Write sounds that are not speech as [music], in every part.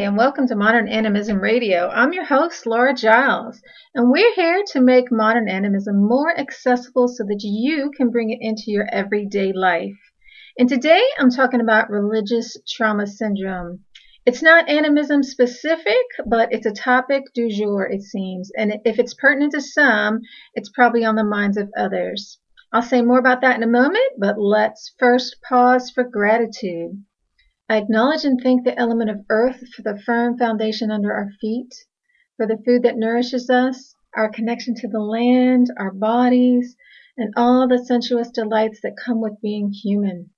And welcome to Modern Animism Radio. I'm your host, Laura Giles, and we're here to make modern animism more accessible so that you can bring it into your everyday life. And today I'm talking about religious trauma syndrome. It's not animism specific, but it's a topic du jour, it seems. And if it's pertinent to some, it's probably on the minds of others. I'll say more about that in a moment, but let's first pause for gratitude. I acknowledge and thank the element of earth for the firm foundation under our feet, for the food that nourishes us, our connection to the land, our bodies, and all the sensuous delights that come with being human.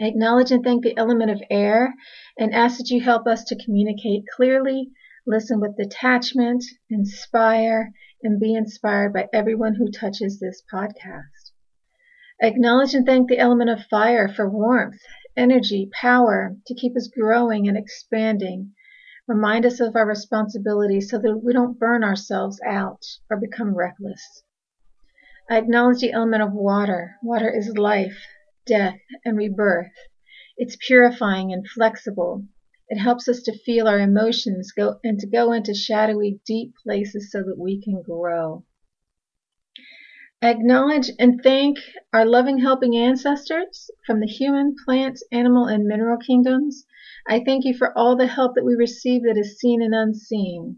I acknowledge and thank the element of air and ask that you help us to communicate clearly, listen with detachment, inspire, and be inspired by everyone who touches this podcast. I acknowledge and thank the element of fire for warmth energy, power to keep us growing and expanding. Remind us of our responsibility so that we don't burn ourselves out or become reckless. I acknowledge the element of water. Water is life, death, and rebirth. It's purifying and flexible. It helps us to feel our emotions go and to go into shadowy, deep places so that we can grow. Acknowledge and thank our loving helping ancestors from the human, plant, animal, and mineral kingdoms. I thank you for all the help that we receive that is seen and unseen.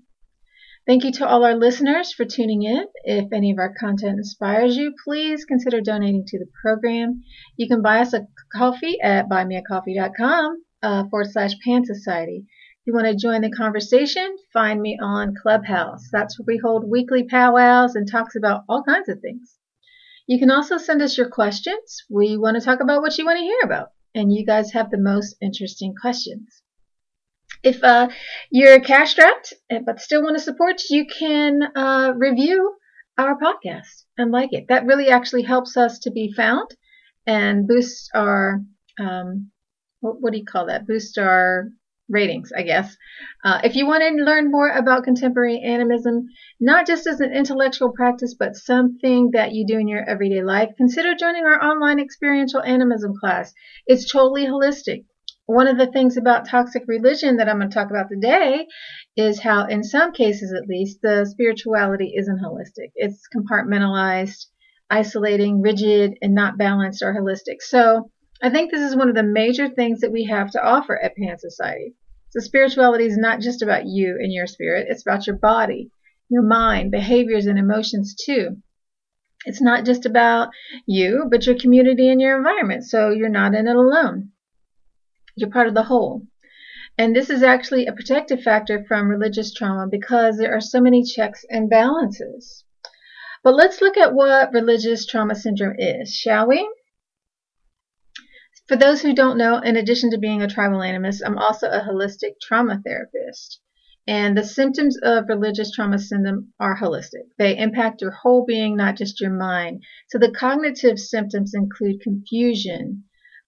Thank you to all our listeners for tuning in. If any of our content inspires you, please consider donating to the program. You can buy us a coffee at buymeacoffee.com uh, forward slash pan society. If you want to join the conversation, find me on Clubhouse. That's where we hold weekly powwows and talks about all kinds of things. You can also send us your questions. We want to talk about what you want to hear about, and you guys have the most interesting questions. If uh, you're cash strapped but still want to support, you can uh, review our podcast and like it. That really actually helps us to be found and boost our um, what, what do you call that? Boost our ratings, I guess. Uh, if you want to learn more about contemporary animism, not just as an intellectual practice, but something that you do in your everyday life, consider joining our online experiential animism class. It's totally holistic. One of the things about toxic religion that I'm going to talk about today is how, in some cases at least, the spirituality isn't holistic. It's compartmentalized, isolating, rigid, and not balanced or holistic. So, I think this is one of the major things that we have to offer at Pan Society. So spirituality is not just about you and your spirit, it's about your body, your mind, behaviors, and emotions too. It's not just about you, but your community and your environment. So you're not in it alone. You're part of the whole. And this is actually a protective factor from religious trauma because there are so many checks and balances. But let's look at what religious trauma syndrome is, shall we? For those who don't know, in addition to being a tribal animist, I'm also a holistic trauma therapist. And the symptoms of religious trauma syndrome are holistic. They impact your whole being, not just your mind. So the cognitive symptoms include confusion,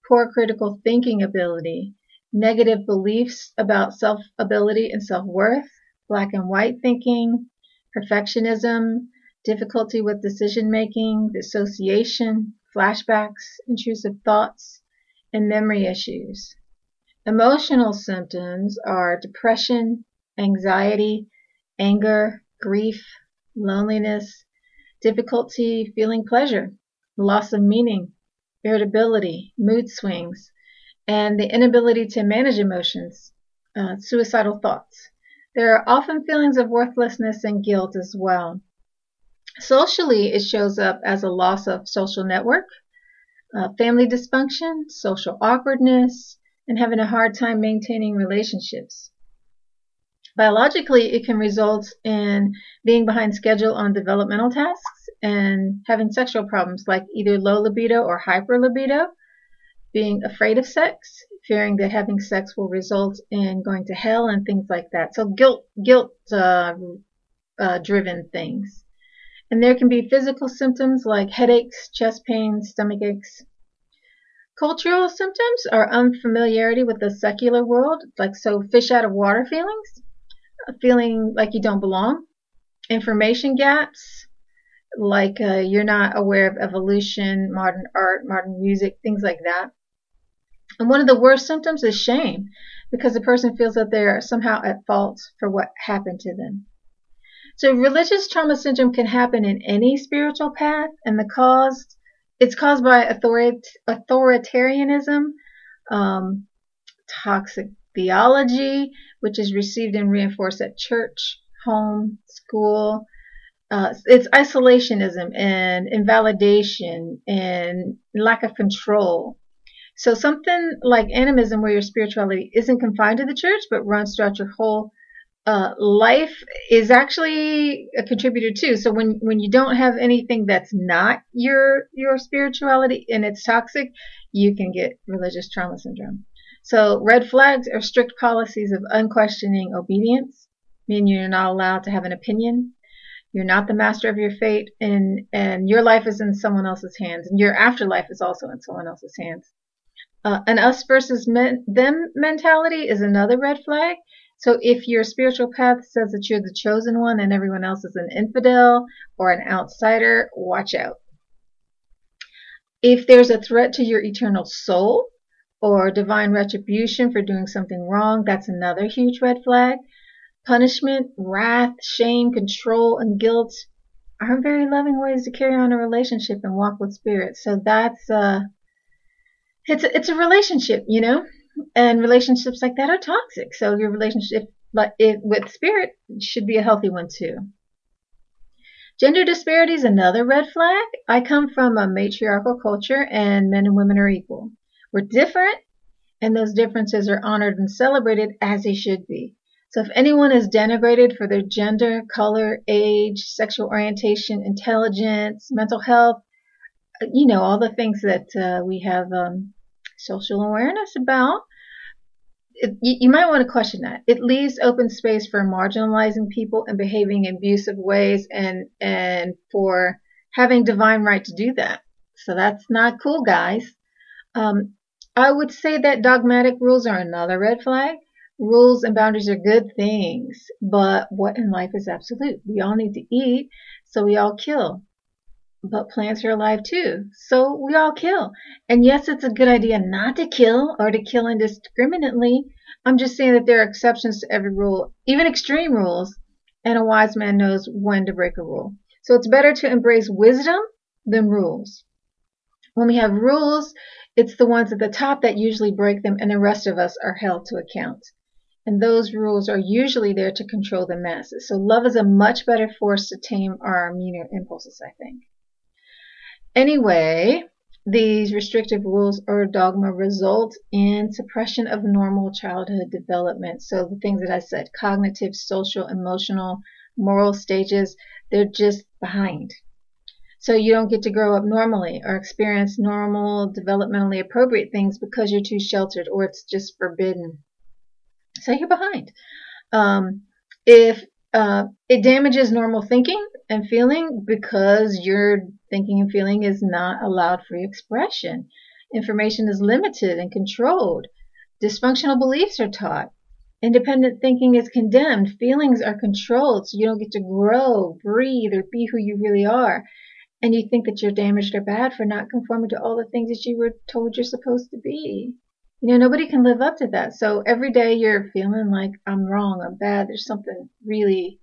poor critical thinking ability, negative beliefs about self ability and self worth, black and white thinking, perfectionism, difficulty with decision making, dissociation, flashbacks, intrusive thoughts, and memory issues. Emotional symptoms are depression, anxiety, anger, grief, loneliness, difficulty feeling pleasure, loss of meaning, irritability, mood swings, and the inability to manage emotions, uh, suicidal thoughts. There are often feelings of worthlessness and guilt as well. Socially, it shows up as a loss of social network, uh, family dysfunction, social awkwardness, and having a hard time maintaining relationships. Biologically, it can result in being behind schedule on developmental tasks and having sexual problems like either low libido or hyper libido, being afraid of sex, fearing that having sex will result in going to hell and things like that. So guilt, guilt uh, uh, driven things. And there can be physical symptoms like headaches, chest pains, stomach aches. Cultural symptoms are unfamiliarity with the secular world, like so fish out of water feelings, feeling like you don't belong, information gaps, like uh, you're not aware of evolution, modern art, modern music, things like that. And one of the worst symptoms is shame because the person feels that they're somehow at fault for what happened to them. So religious trauma syndrome can happen in any spiritual path and the cause it's caused by authoritarianism, um, toxic theology, which is received and reinforced at church, home, school. Uh, it's isolationism and invalidation and lack of control. So something like animism, where your spirituality isn't confined to the church but runs throughout your whole uh, life, is actually a contributor too. So when when you don't have anything that's not your your spirituality and it's toxic, you can get religious trauma syndrome. So red flags are strict policies of unquestioning obedience, meaning you're not allowed to have an opinion. You're not the master of your fate, and and your life is in someone else's hands, and your afterlife is also in someone else's hands. Uh, an us versus men, them mentality is another red flag. So if your spiritual path says that you're the chosen one and everyone else is an infidel or an outsider, watch out. If there's a threat to your eternal soul, or divine retribution for doing something wrong, that's another huge red flag. Punishment, wrath, shame, control, and guilt aren't very loving ways to carry on a relationship and walk with spirit. So that's uh it's it's a relationship, you know? And relationships like that are toxic. So your relationship it with spirit should be a healthy one too. Gender disparity is another red flag. I come from a matriarchal culture and men and women are equal. We're different, and those differences are honored and celebrated as they should be. So if anyone is denigrated for their gender, color, age, sexual orientation, intelligence, mental health, you know, all the things that uh, we have um, social awareness about, it, you, you might want to question that. It leaves open space for marginalizing people and behaving in abusive ways and, and for having divine right to do that. So that's not cool, guys. Um, I would say that dogmatic rules are another red flag. Rules and boundaries are good things, but what in life is absolute? We all need to eat, so we all kill. But plants are alive too, so we all kill. And yes, it's a good idea not to kill or to kill indiscriminately. I'm just saying that there are exceptions to every rule, even extreme rules, and a wise man knows when to break a rule. So it's better to embrace wisdom than rules. When we have rules, it's the ones at the top that usually break them, and the rest of us are held to account. And those rules are usually there to control the masses. So love is a much better force to tame our meaner impulses, I think. Anyway, these restrictive rules or dogma result in suppression of normal childhood development. So the things that I said, cognitive, social, emotional, moral stages, they're just behind. So you don't get to grow up normally or experience normal, developmentally appropriate things because you're too sheltered or it's just forbidden. So you're behind. Um, if uh, it damages normal thinking and feeling because your thinking and feeling is not allowed free expression. Information is limited and controlled. Dysfunctional beliefs are taught. Independent thinking is condemned. Feelings are controlled, so you don't get to grow, breathe, or be who you really are and you think that you're damaged or bad for not conforming to all the things that you were told you're supposed to be. You know, nobody can live up to that. So every day you're feeling like I'm wrong, I'm bad, there's something really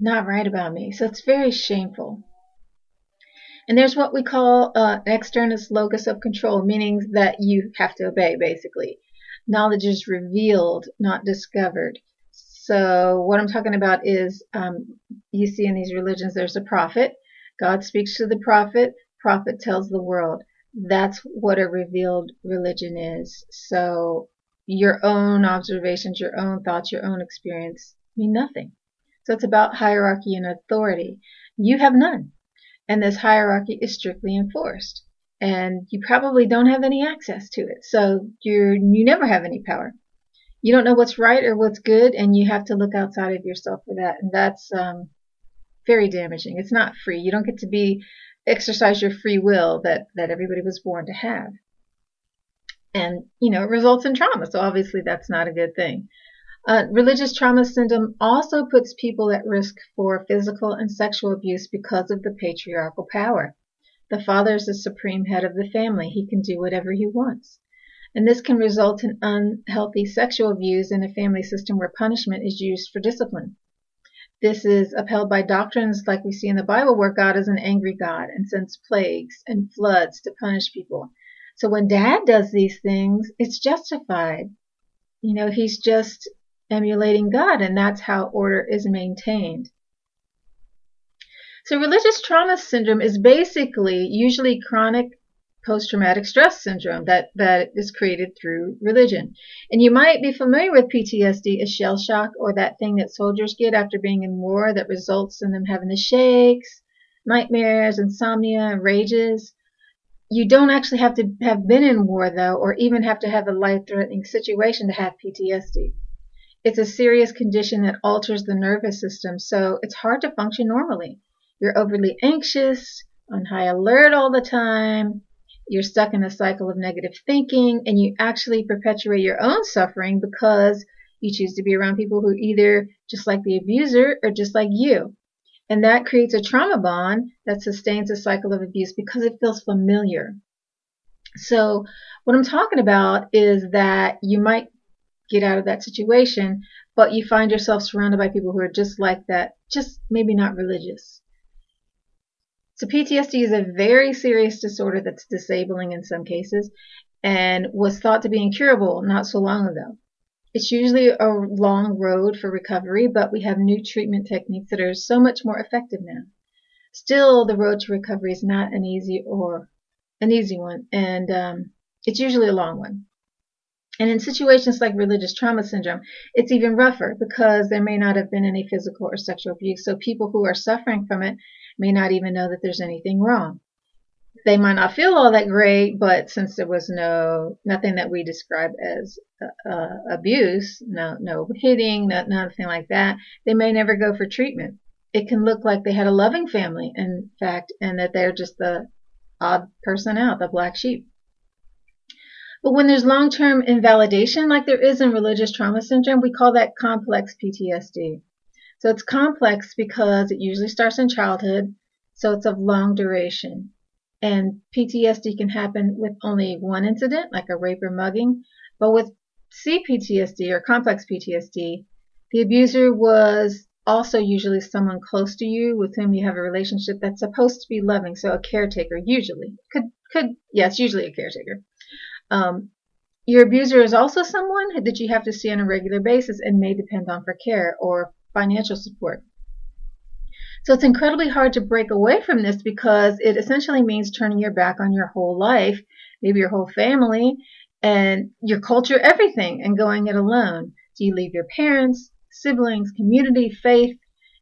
not right about me. So it's very shameful. And there's what we call uh, an external locus of control, meaning that you have to obey, basically. Knowledge is revealed, not discovered. So what I'm talking about is, um, you see in these religions, there's a prophet, God speaks to the prophet, prophet tells the world. That's what a revealed religion is. So your own observations, your own thoughts, your own experience mean nothing. So it's about hierarchy and authority. You have none. And this hierarchy is strictly enforced. And you probably don't have any access to it. So you're, you never have any power. You don't know what's right or what's good, and you have to look outside of yourself for that. And that's, um, very damaging. It's not free. You don't get to be exercise your free will that that everybody was born to have. And you know, it results in trauma. So obviously that's not a good thing. Uh, religious trauma syndrome also puts people at risk for physical and sexual abuse because of the patriarchal power. The father is the supreme head of the family. He can do whatever he wants. and this can result in unhealthy sexual views in a family system where punishment is used for discipline. This is upheld by doctrines like we see in the Bible where God is an angry God and sends plagues and floods to punish people. So when dad does these things, it's justified. You know, he's just emulating God and that's how order is maintained. So religious trauma syndrome is basically usually chronic post-traumatic stress syndrome that, that is created through religion. And you might be familiar with PTSD as shell shock or that thing that soldiers get after being in war that results in them having the shakes, nightmares, insomnia, rages. You don't actually have to have been in war though, or even have to have a life-threatening situation to have PTSD. It's a serious condition that alters the nervous system, so it's hard to function normally. You're overly anxious, on high alert all the time, you're stuck in a cycle of negative thinking and you actually perpetuate your own suffering because you choose to be around people who either just like the abuser or just like you. And that creates a trauma bond that sustains a cycle of abuse because it feels familiar. So what I'm talking about is that you might get out of that situation, but you find yourself surrounded by people who are just like that, just maybe not religious. So PTSD is a very serious disorder that's disabling in some cases and was thought to be incurable not so long ago. It's usually a long road for recovery, but we have new treatment techniques that are so much more effective now. Still, the road to recovery is not an easy or an easy one, and um, it's usually a long one. And in situations like religious trauma syndrome, it's even rougher because there may not have been any physical or sexual abuse. So people who are suffering from it may not even know that there's anything wrong. They might not feel all that great, but since there was no nothing that we describe as uh, uh, abuse, no no hitting, no, nothing like that, they may never go for treatment. It can look like they had a loving family, in fact, and that they're just the odd person out, the black sheep. But when there's long-term invalidation, like there is in religious trauma syndrome, we call that complex PTSD. So it's complex because it usually starts in childhood, so it's of long duration. And PTSD can happen with only one incident, like a rape or mugging, but with CPTSD or complex PTSD, the abuser was also usually someone close to you with whom you have a relationship that's supposed to be loving, so a caretaker usually could could yes, usually a caretaker. Um, your abuser is also someone that you have to see on a regular basis and may depend on for care or financial support. So it's incredibly hard to break away from this because it essentially means turning your back on your whole life, maybe your whole family, and your culture, everything, and going it alone. Do you leave your parents, siblings, community, faith,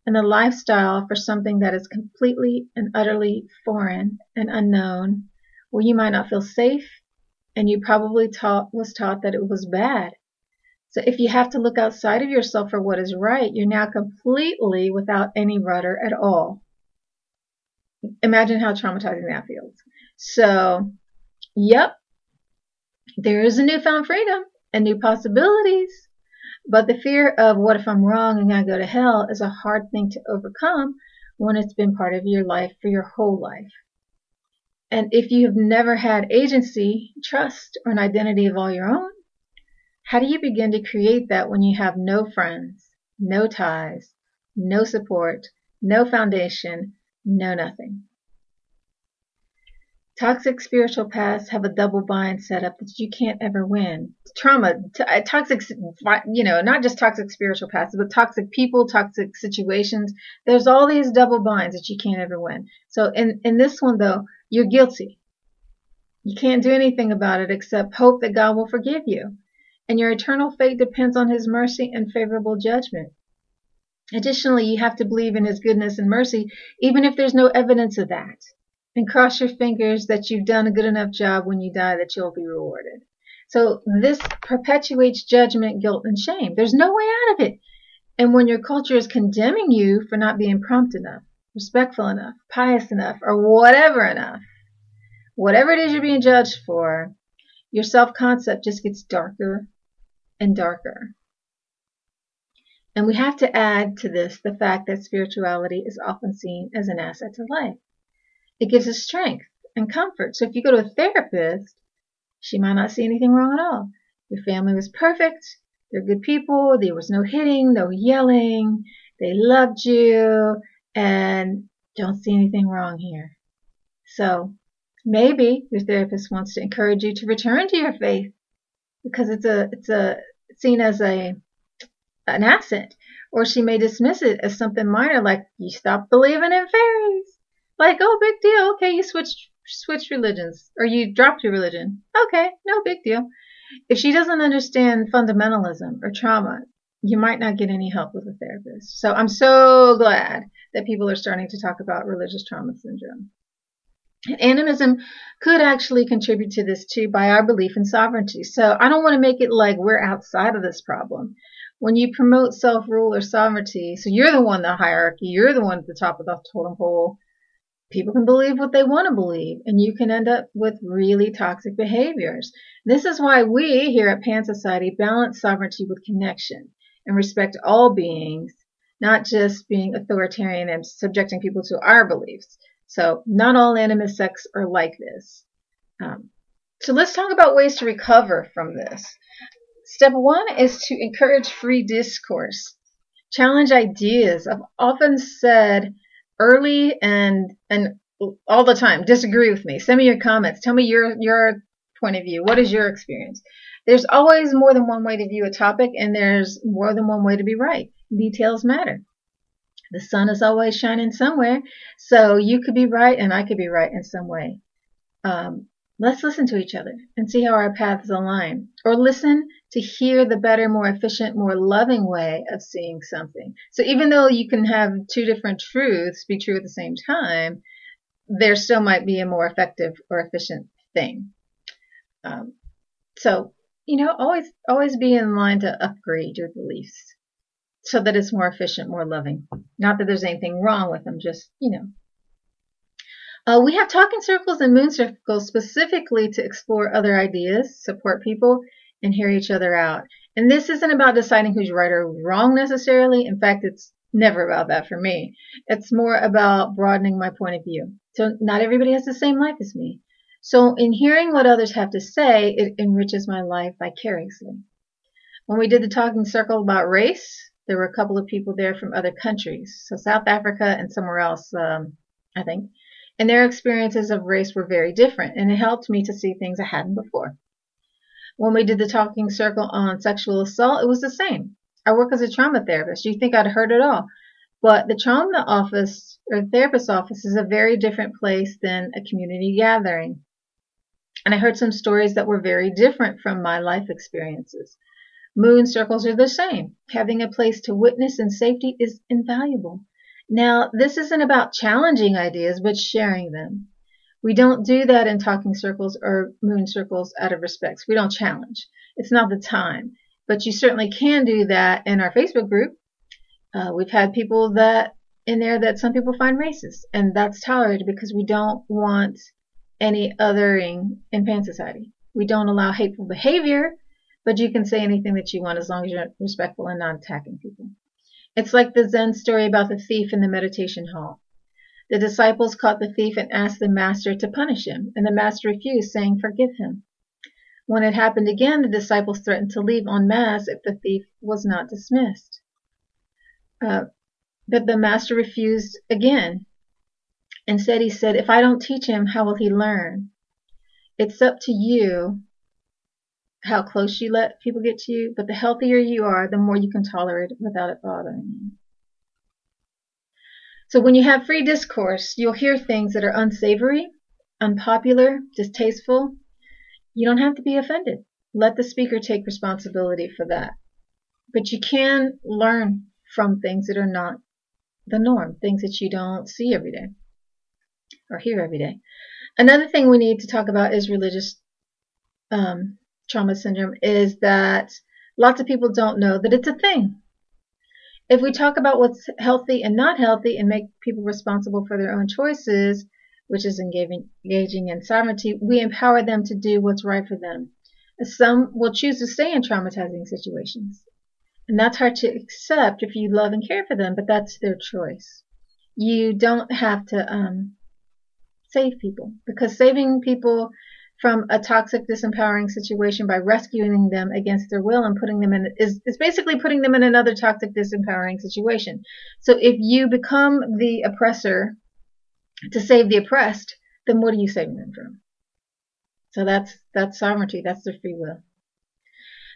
and the lifestyle for something that is completely and utterly foreign and unknown, where you might not feel safe, and you probably taught was taught that it was bad. So if you have to look outside of yourself for what is right, you're now completely without any rudder at all. Imagine how traumatizing that feels. So, yep, there is a newfound freedom and new possibilities. But the fear of what if I'm wrong and I go to hell is a hard thing to overcome when it's been part of your life for your whole life. And if you've never had agency, trust, or an identity of all your own, how do you begin to create that when you have no friends, no ties, no support, no foundation, no nothing? Toxic spiritual paths have a double bind set up that you can't ever win. Trauma, t- uh, toxic, you know, not just toxic spiritual paths, but toxic people, toxic situations. There's all these double binds that you can't ever win. So in, in this one though, you're guilty. You can't do anything about it except hope that God will forgive you and your eternal fate depends on his mercy and favorable judgment. Additionally, you have to believe in his goodness and mercy, even if there's no evidence of that. And cross your fingers that you've done a good enough job when you die that you'll be rewarded. So this perpetuates judgment, guilt, and shame. There's no way out of it. And when your culture is condemning you for not being prompt enough, respectful enough, pious enough, or whatever enough, whatever it is you're being judged for, your self concept just gets darker and darker. And we have to add to this the fact that spirituality is often seen as an asset to life. It gives us strength and comfort. So if you go to a therapist, She might not see anything wrong at all. Your family was perfect. They're good people. There was no hitting, no yelling. They loved you and don't see anything wrong here. So maybe your therapist wants to encourage you to return to your faith because it's a, it's a, seen as a, an asset. Or she may dismiss it as something minor, like you stop believing in fairies. Like, oh, big deal. Okay, you switched switched religions or you dropped your religion. Okay, no big deal. If she doesn't understand fundamentalism or trauma, you might not get any help with a therapist. So I'm so glad that people are starting to talk about religious trauma syndrome. Animism could actually contribute to this too by our belief in sovereignty. So I don't want to make it like we're outside of this problem. When you promote self rule or sovereignty, so you're the one in the hierarchy, you're the one at the top of the totem pole, people can believe what they want to believe, and you can end up with really toxic behaviors. This is why we here at Pan Society balance sovereignty with connection and respect all beings, not just being authoritarian and subjecting people to our beliefs. So, not all animist sects are like this. Um, so, let's talk about ways to recover from this. Step one is to encourage free discourse. Challenge ideas. I've often said early and and all the time. Disagree with me. Send me your comments. Tell me your your point of view. What is your experience? There's always more than one way to view a topic, and there's more than one way to be right. Details matter. The sun is always shining somewhere, so you could be right and I could be right in some way. Um, let's listen to each other and see how our paths align, or listen to hear the better, more efficient, more loving way of seeing something. So even though you can have two different truths be true at the same time, there still might be a more effective or efficient thing. Um, so, you know, always, always be in line to upgrade your beliefs so that it's more efficient, more loving. Not that there's anything wrong with them, just, you know. Uh, we have talking circles and moon circles specifically to explore other ideas, support people, and hear each other out. And this isn't about deciding who's right or wrong necessarily. In fact, it's never about that for me. It's more about broadening my point of view. So not everybody has the same life as me. So in hearing what others have to say, it enriches my life vicariously. When we did the talking circle about race, there were a couple of people there from other countries. So South Africa and somewhere else, um, I think. And their experiences of race were very different. And it helped me to see things I hadn't before. When we did the talking circle on sexual assault, it was the same. I work as a trauma therapist. You think I'd heard it all. But the trauma office or therapist office is a very different place than a community gathering. And I heard some stories that were very different from my life experiences. Moon circles are the same. Having a place to witness in safety is invaluable. Now, this isn't about challenging ideas, but sharing them. We don't do that in talking circles or moon circles out of respect. We don't challenge. It's not the time. But you certainly can do that in our Facebook group. Uh, we've had people that in there that some people find racist, and that's tolerated because we don't want any othering in Pan Society. We don't allow hateful behavior, but you can say anything that you want as long as you're respectful and not attacking people. It's like the Zen story about the thief in the meditation hall. The disciples caught the thief and asked the master to punish him, and the master refused, saying, Forgive him. When it happened again, the disciples threatened to leave en masse if the thief was not dismissed. Uh, but the master refused again. Instead, he said, If I don't teach him, how will he learn? It's up to you how close you let people get to you, but the healthier you are, the more you can tolerate it without it bothering you. So when you have free discourse, you'll hear things that are unsavory, unpopular, distasteful. You don't have to be offended. Let the speaker take responsibility for that. But you can learn from things that are not the norm, things that you don't see every day or hear every day. Another thing we need to talk about is religious um, trauma syndrome is that lots of people don't know that it's a thing. If we talk about what's healthy and not healthy and make people responsible for their own choices, which is engaging, engaging in sovereignty, we empower them to do what's right for them. Some will choose to stay in traumatizing situations. And that's hard to accept if you love and care for them, but that's their choice. You don't have to um, save people because saving people from a toxic, disempowering situation by rescuing them against their will and putting them in is, is basically putting them in another toxic, disempowering situation. So if you become the oppressor to save the oppressed, then what are you saving them from? So that's that's sovereignty. That's their free will.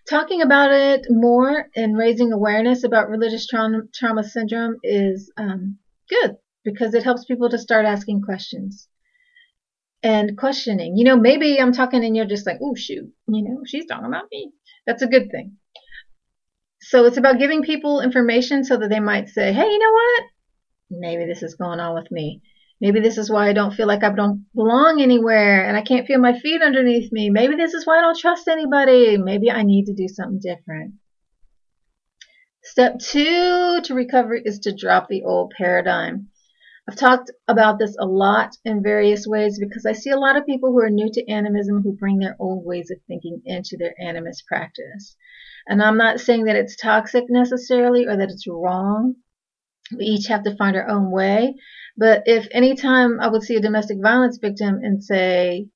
Talking about it more and raising awareness about religious trauma, trauma syndrome is um, good because it helps people to start asking questions and questioning. You know, maybe I'm talking and you're just like, oh, shoot, you know, she's talking about me. That's a good thing. So it's about giving people information so that they might say, hey, you know what? Maybe this is going on with me. Maybe this is why I don't feel like I don't belong anywhere and I can't feel my feet underneath me. Maybe this is why I don't trust anybody. Maybe I need to do something different. Step two to recovery is to drop the old paradigm. I've talked about this a lot in various ways because I see a lot of people who are new to animism who bring their old ways of thinking into their animist practice. And I'm not saying that it's toxic necessarily or that it's wrong. We each have to find our own way. But if anytime I would see a domestic violence victim and say,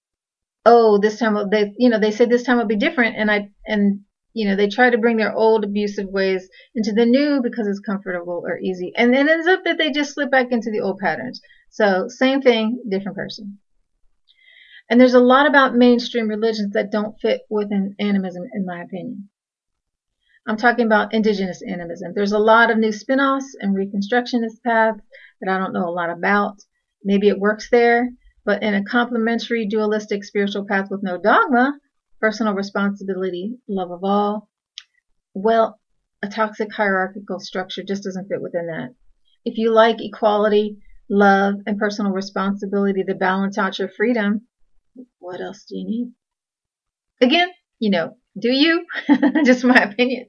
"Oh, this time they, you know, they said this time would be different," and I and you know, they try to bring their old abusive ways into the new because it's comfortable or easy. And it ends up that they just slip back into the old patterns. So same thing, different person. And there's a lot about mainstream religions that don't fit within animism, in my opinion. I'm talking about indigenous animism. There's a lot of new spin-offs and reconstructionist paths that I don't know a lot about. Maybe it works there, but in a complementary dualistic spiritual path with no dogma, personal responsibility, love of all. Well, a toxic hierarchical structure just doesn't fit within that. If you like equality, love, and personal responsibility to balance out your freedom, what else do you need? Again, you know, do you? [laughs] just my opinion.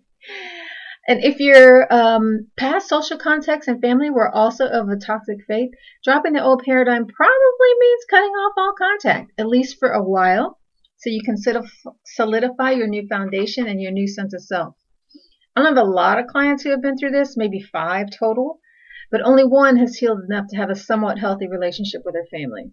And if your um, past social context and family were also of a toxic faith, dropping the old paradigm probably means cutting off all contact, at least for a while, so you can solidify your new foundation and your new sense of self. I don't have a lot of clients who have been through this, maybe five total, but only one has healed enough to have a somewhat healthy relationship with their family.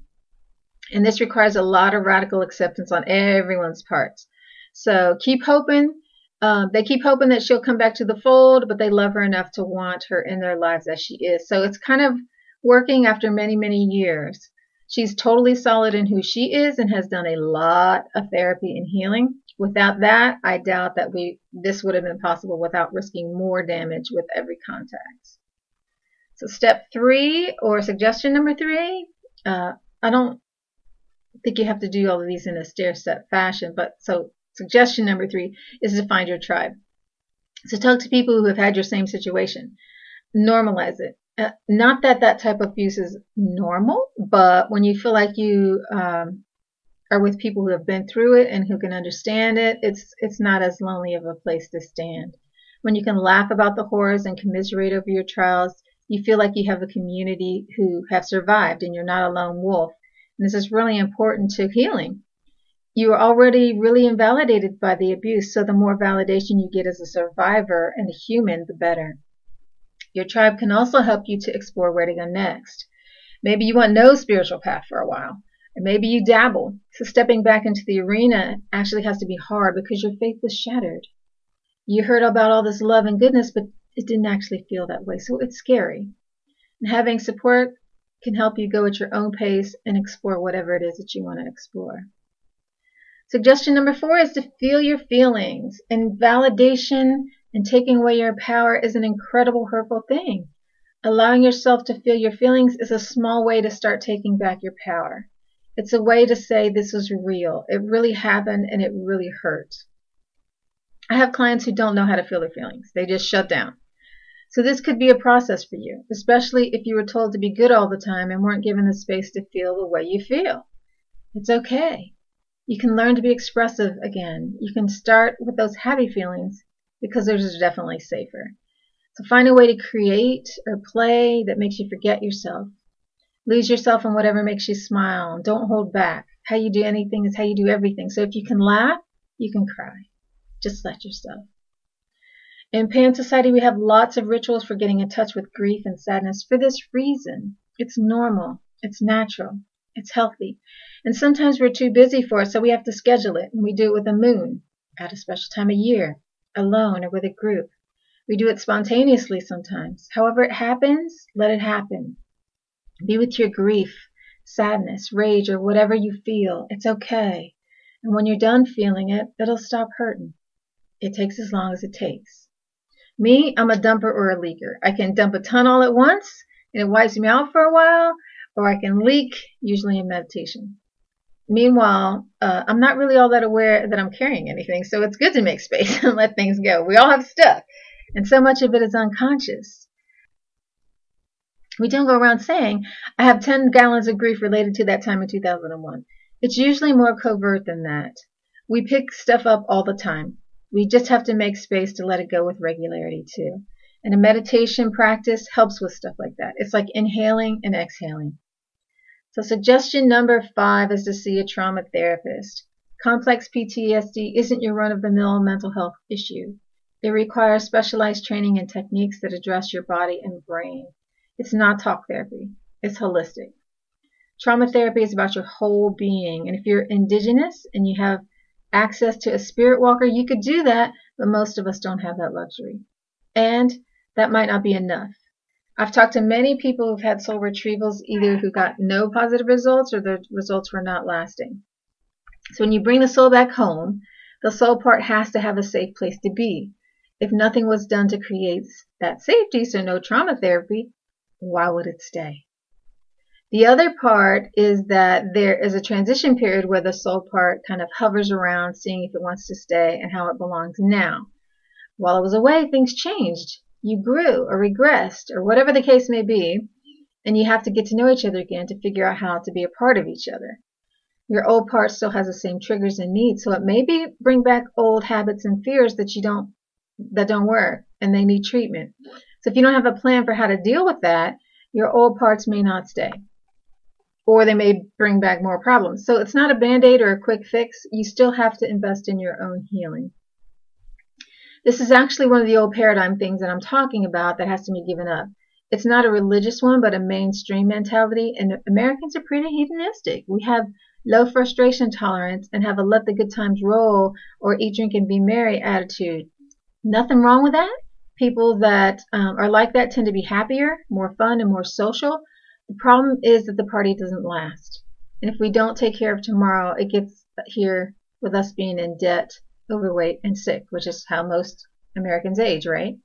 And this requires a lot of radical acceptance on everyone's parts. So keep hoping. Uh, they keep hoping that she'll come back to the fold, but they love her enough to want her in their lives as she is. So it's kind of working after many, many years. She's totally solid in who she is and has done a lot of therapy and healing. Without that, I doubt that we this would have been possible without risking more damage with every contact. So step three or suggestion number three, uh, I don't think you have to do all of these in a stair step fashion, but so suggestion number three is to find your tribe. So talk to people who have had your same situation. Normalize it. Uh, not that that type of abuse is normal, but when you feel like you um, are with people who have been through it and who can understand it, it's it's not as lonely of a place to stand. When you can laugh about the horrors and commiserate over your trials, you feel like you have a community who have survived and you're not a lone wolf. And this is really important to healing. You are already really invalidated by the abuse, so the more validation you get as a survivor and a human, the better. Your tribe can also help you to explore where to go next. Maybe you want no spiritual path for a while, or maybe you dabble. So stepping back into the arena actually has to be hard because your faith was shattered. You heard about all this love and goodness, but it didn't actually feel that way. So it's scary. And having support can help you go at your own pace and explore whatever it is that you want to explore. Suggestion number four is to feel your feelings. And validation and taking away your power is an incredible hurtful thing. Allowing yourself to feel your feelings is a small way to start taking back your power. It's a way to say this was real. It really happened and it really hurt. I have clients who don't know how to feel their feelings. They just shut down. So this could be a process for you, especially if you were told to be good all the time and weren't given the space to feel the way you feel. It's okay. You can learn to be expressive again. You can start with those happy feelings because those are definitely safer. So find a way to create or play that makes you forget yourself. Lose yourself in whatever makes you smile. Don't hold back. How you do anything is how you do everything. So if you can laugh, you can cry. Just let yourself. In Pan Society, we have lots of rituals for getting in touch with grief and sadness for this reason. It's normal. It's natural. It's healthy. And sometimes we're too busy for it, so we have to schedule it. And we do it with a moon at a special time of year, alone or with a group. We do it spontaneously sometimes. However it happens, let it happen. Be with your grief, sadness, rage, or whatever you feel. It's okay. And when you're done feeling it, it'll stop hurting. It takes as long as it takes. Me, I'm a dumper or a leaker. I can dump a ton all at once and it wipes me out for a while, or I can leak, usually in meditation. Meanwhile, uh, I'm not really all that aware that I'm carrying anything, so it's good to make space [laughs] and let things go. We all have stuff, and so much of it is unconscious. We don't go around saying, I have 10 gallons of grief related to that time in 2001. It's usually more covert than that. We pick stuff up all the time. We just have to make space to let it go with regularity, too. And a meditation practice helps with stuff like that. It's like inhaling and exhaling. So suggestion number five is to see a trauma therapist. Complex PTSD isn't your run-of-the-mill mental health issue. It requires specialized training and techniques that address your body and brain. It's not talk therapy. It's holistic. Trauma therapy is about your whole being. And if you're indigenous and you have access to a spirit walker, you could do that, but most of us don't have that luxury. And that might not be enough. I've talked to many people who've had soul retrievals, either who got no positive results or the results were not lasting. So when you bring the soul back home, the soul part has to have a safe place to be. If nothing was done to create that safety, so no trauma therapy, why would it stay? The other part is that there is a transition period where the soul part kind of hovers around, seeing if it wants to stay and how it belongs now. While it was away, things changed you grew or regressed or whatever the case may be, and you have to get to know each other again to figure out how to be a part of each other. Your old part still has the same triggers and needs, so it may be bring back old habits and fears that you don't that don't work and they need treatment. So if you don't have a plan for how to deal with that, your old parts may not stay. Or they may bring back more problems. So it's not a band-aid or a quick fix. You still have to invest in your own healing. This is actually one of the old paradigm things that I'm talking about that has to be given up. It's not a religious one, but a mainstream mentality, and Americans are pretty hedonistic. We have low frustration tolerance and have a let the good times roll or eat, drink, and be merry attitude. Nothing wrong with that. People that um, are like that tend to be happier, more fun, and more social. The problem is that the party doesn't last. And if we don't take care of tomorrow, it gets here with us being in debt overweight, and sick, which is how most Americans age, right?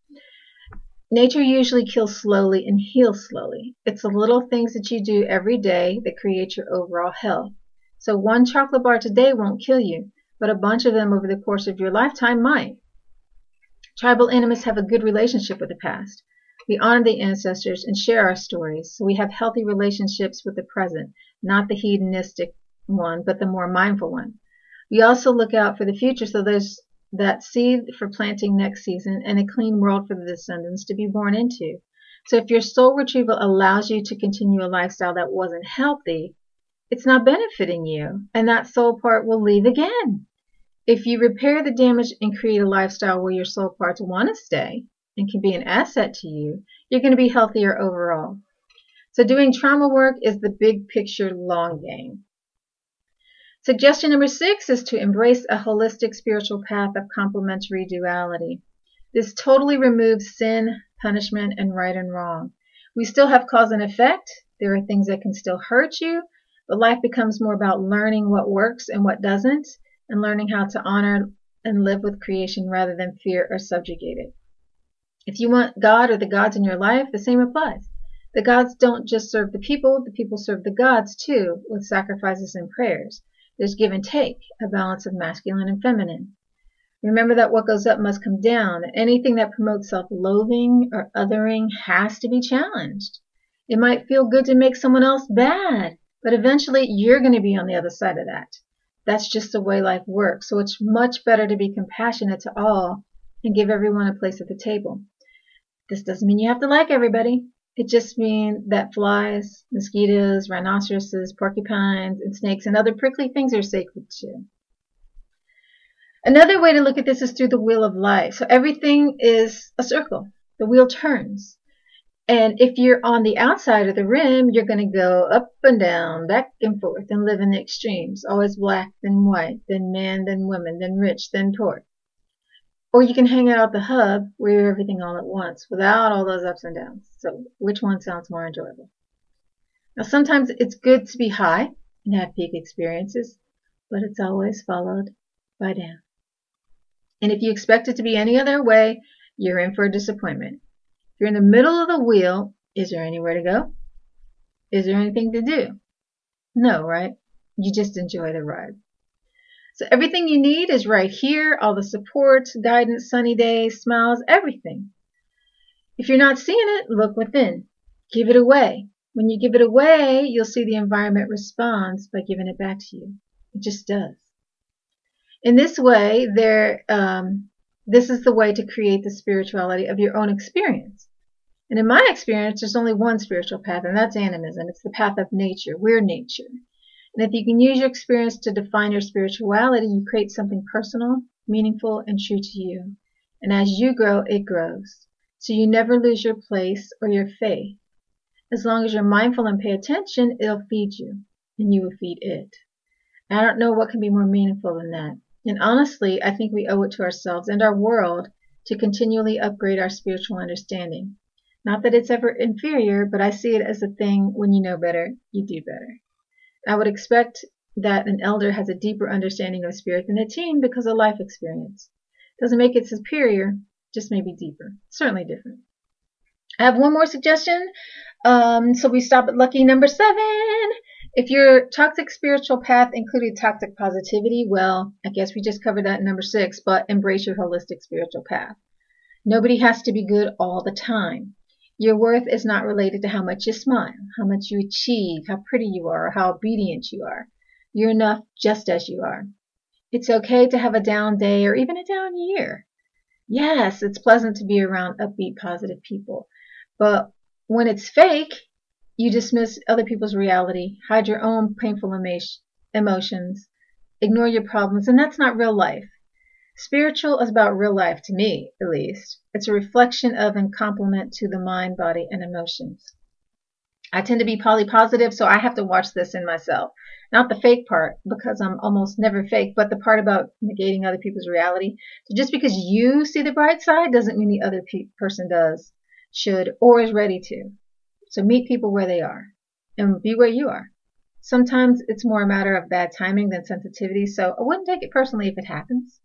Nature usually kills slowly and heals slowly. It's the little things that you do every day that create your overall health. So one chocolate bar today won't kill you, but a bunch of them over the course of your lifetime might. Tribal animists have a good relationship with the past. We honor the ancestors and share our stories, so we have healthy relationships with the present, not the hedonistic one, but the more mindful one. We also look out for the future so there's that seed for planting next season and a clean world for the descendants to be born into. So if your soul retrieval allows you to continue a lifestyle that wasn't healthy, it's not benefiting you, and that soul part will leave again. If you repair the damage and create a lifestyle where your soul parts want to stay and can be an asset to you, you're going to be healthier overall. So doing trauma work is the big picture long game. Suggestion number six is to embrace a holistic spiritual path of complementary duality. This totally removes sin, punishment, and right and wrong. We still have cause and effect. There are things that can still hurt you, but life becomes more about learning what works and what doesn't, and learning how to honor and live with creation rather than fear or subjugate it. If you want God or the gods in your life, the same applies. The gods don't just serve the people, the people serve the gods too, with sacrifices and prayers. There's give and take, a balance of masculine and feminine. Remember that what goes up must come down. Anything that promotes self-loathing or othering has to be challenged. It might feel good to make someone else bad, but eventually you're going to be on the other side of that. That's just the way life works. So it's much better to be compassionate to all and give everyone a place at the table. This doesn't mean you have to like everybody. It just means that flies, mosquitoes, rhinoceroses, porcupines, and snakes and other prickly things are sacred too. Another way to look at this is through the wheel of life. So everything is a circle. The wheel turns. And if you're on the outside of the rim, you're going to go up and down, back and forth, and live in the extremes. Always black, then white, then man, then woman, then rich, then poor. Or you can hang out at the hub where you're everything all at once without all those ups and downs. So which one sounds more enjoyable? Now sometimes it's good to be high and have peak experiences, but it's always followed by down. And if you expect it to be any other way, you're in for a disappointment. If you're in the middle of the wheel, is there anywhere to go? Is there anything to do? No, right? You just enjoy the ride. So everything you need is right here, all the support, guidance, sunny days, smiles, everything. If you're not seeing it, look within. Give it away. When you give it away, you'll see the environment responds by giving it back to you. It just does. In this way, there, um, this is the way to create the spirituality of your own experience. And in my experience, there's only one spiritual path, and that's animism. It's the path of nature. We're nature. And if you can use your experience to define your spirituality, you create something personal, meaningful, and true to you. And as you grow, it grows. So you never lose your place or your faith. As long as you're mindful and pay attention, it'll feed you, and you will feed it. I don't know what can be more meaningful than that. And honestly, I think we owe it to ourselves and our world to continually upgrade our spiritual understanding. Not that it's ever inferior, but I see it as a thing when you know better, you do better. I would expect that an elder has a deeper understanding of spirit than a teen because of life experience. Doesn't make it superior, just maybe deeper. Certainly different. I have one more suggestion. Um, so we stop at lucky number seven. If your toxic spiritual path included toxic positivity, well, I guess we just covered that in number six, but embrace your holistic spiritual path. Nobody has to be good all the time. Your worth is not related to how much you smile, how much you achieve, how pretty you are, or how obedient you are. You're enough just as you are. It's okay to have a down day or even a down year. Yes, it's pleasant to be around upbeat, positive people. But when it's fake, you dismiss other people's reality, hide your own painful emotions, ignore your problems, and that's not real life. Spiritual is about real life, to me at least. It's a reflection of and complement to the mind, body, and emotions. I tend to be polypositive, so I have to watch this in myself. Not the fake part, because I'm almost never fake, but the part about negating other people's reality. So just because you see the bright side doesn't mean the other pe- person does, should, or is ready to. So meet people where they are and be where you are. Sometimes it's more a matter of bad timing than sensitivity, so I wouldn't take it personally if it happens.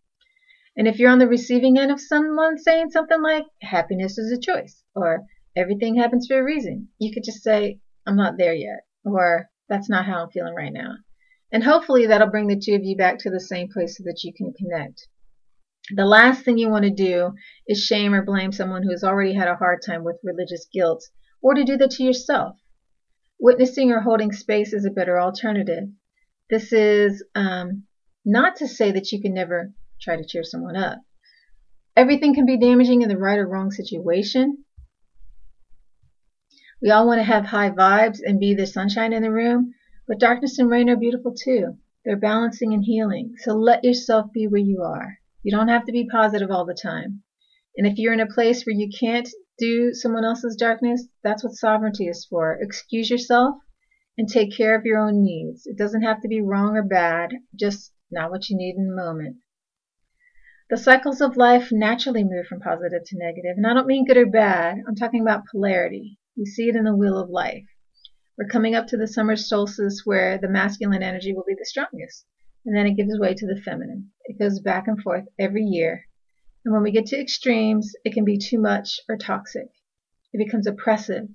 And if you're on the receiving end of someone saying something like, happiness is a choice, or everything happens for a reason, you could just say, I'm not there yet, or that's not how I'm feeling right now. And hopefully that'll bring the two of you back to the same place so that you can connect. The last thing you want to do is shame or blame someone who has already had a hard time with religious guilt, or to do that to yourself. Witnessing or holding space is a better alternative. This is um, not to say that you can never try to cheer someone up. Everything can be damaging in the right or wrong situation. We all want to have high vibes and be the sunshine in the room, but darkness and rain are beautiful too. They're balancing and healing. So let yourself be where you are. You don't have to be positive all the time. And if you're in a place where you can't do someone else's darkness, that's what sovereignty is for. Excuse yourself and take care of your own needs. It doesn't have to be wrong or bad, just not what you need in the moment. The cycles of life naturally move from positive to negative, and I don't mean good or bad. I'm talking about polarity. You see it in the wheel of life. We're coming up to the summer solstice where the masculine energy will be the strongest, and then it gives way to the feminine. It goes back and forth every year. And when we get to extremes, it can be too much or toxic. It becomes oppressive,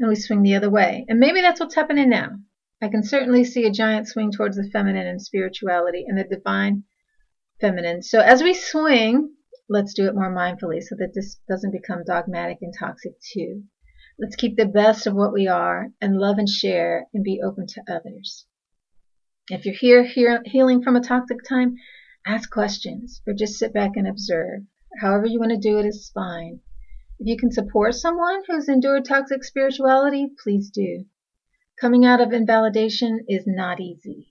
and we swing the other way. And maybe that's what's happening now. I can certainly see a giant swing towards the feminine and spirituality and the divine feminine. So as we swing, let's do it more mindfully so that this doesn't become dogmatic and toxic too. Let's keep the best of what we are and love and share and be open to others. If you're here, here healing from a toxic time, ask questions or just sit back and observe. However you want to do it is fine. If you can support someone who's endured toxic spirituality, please do. Coming out of invalidation is not easy.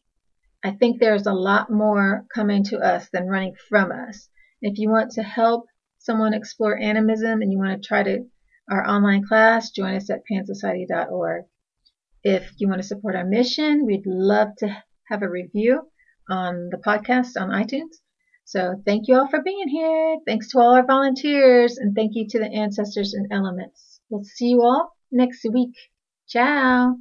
I think there's a lot more coming to us than running from us. If you want to help someone explore animism and you want to try to our online class, join us at pansociety.org. If you want to support our mission, we'd love to have a review on the podcast on iTunes. So thank you all for being here. Thanks to all our volunteers and thank you to the ancestors and elements. We'll see you all next week. Ciao.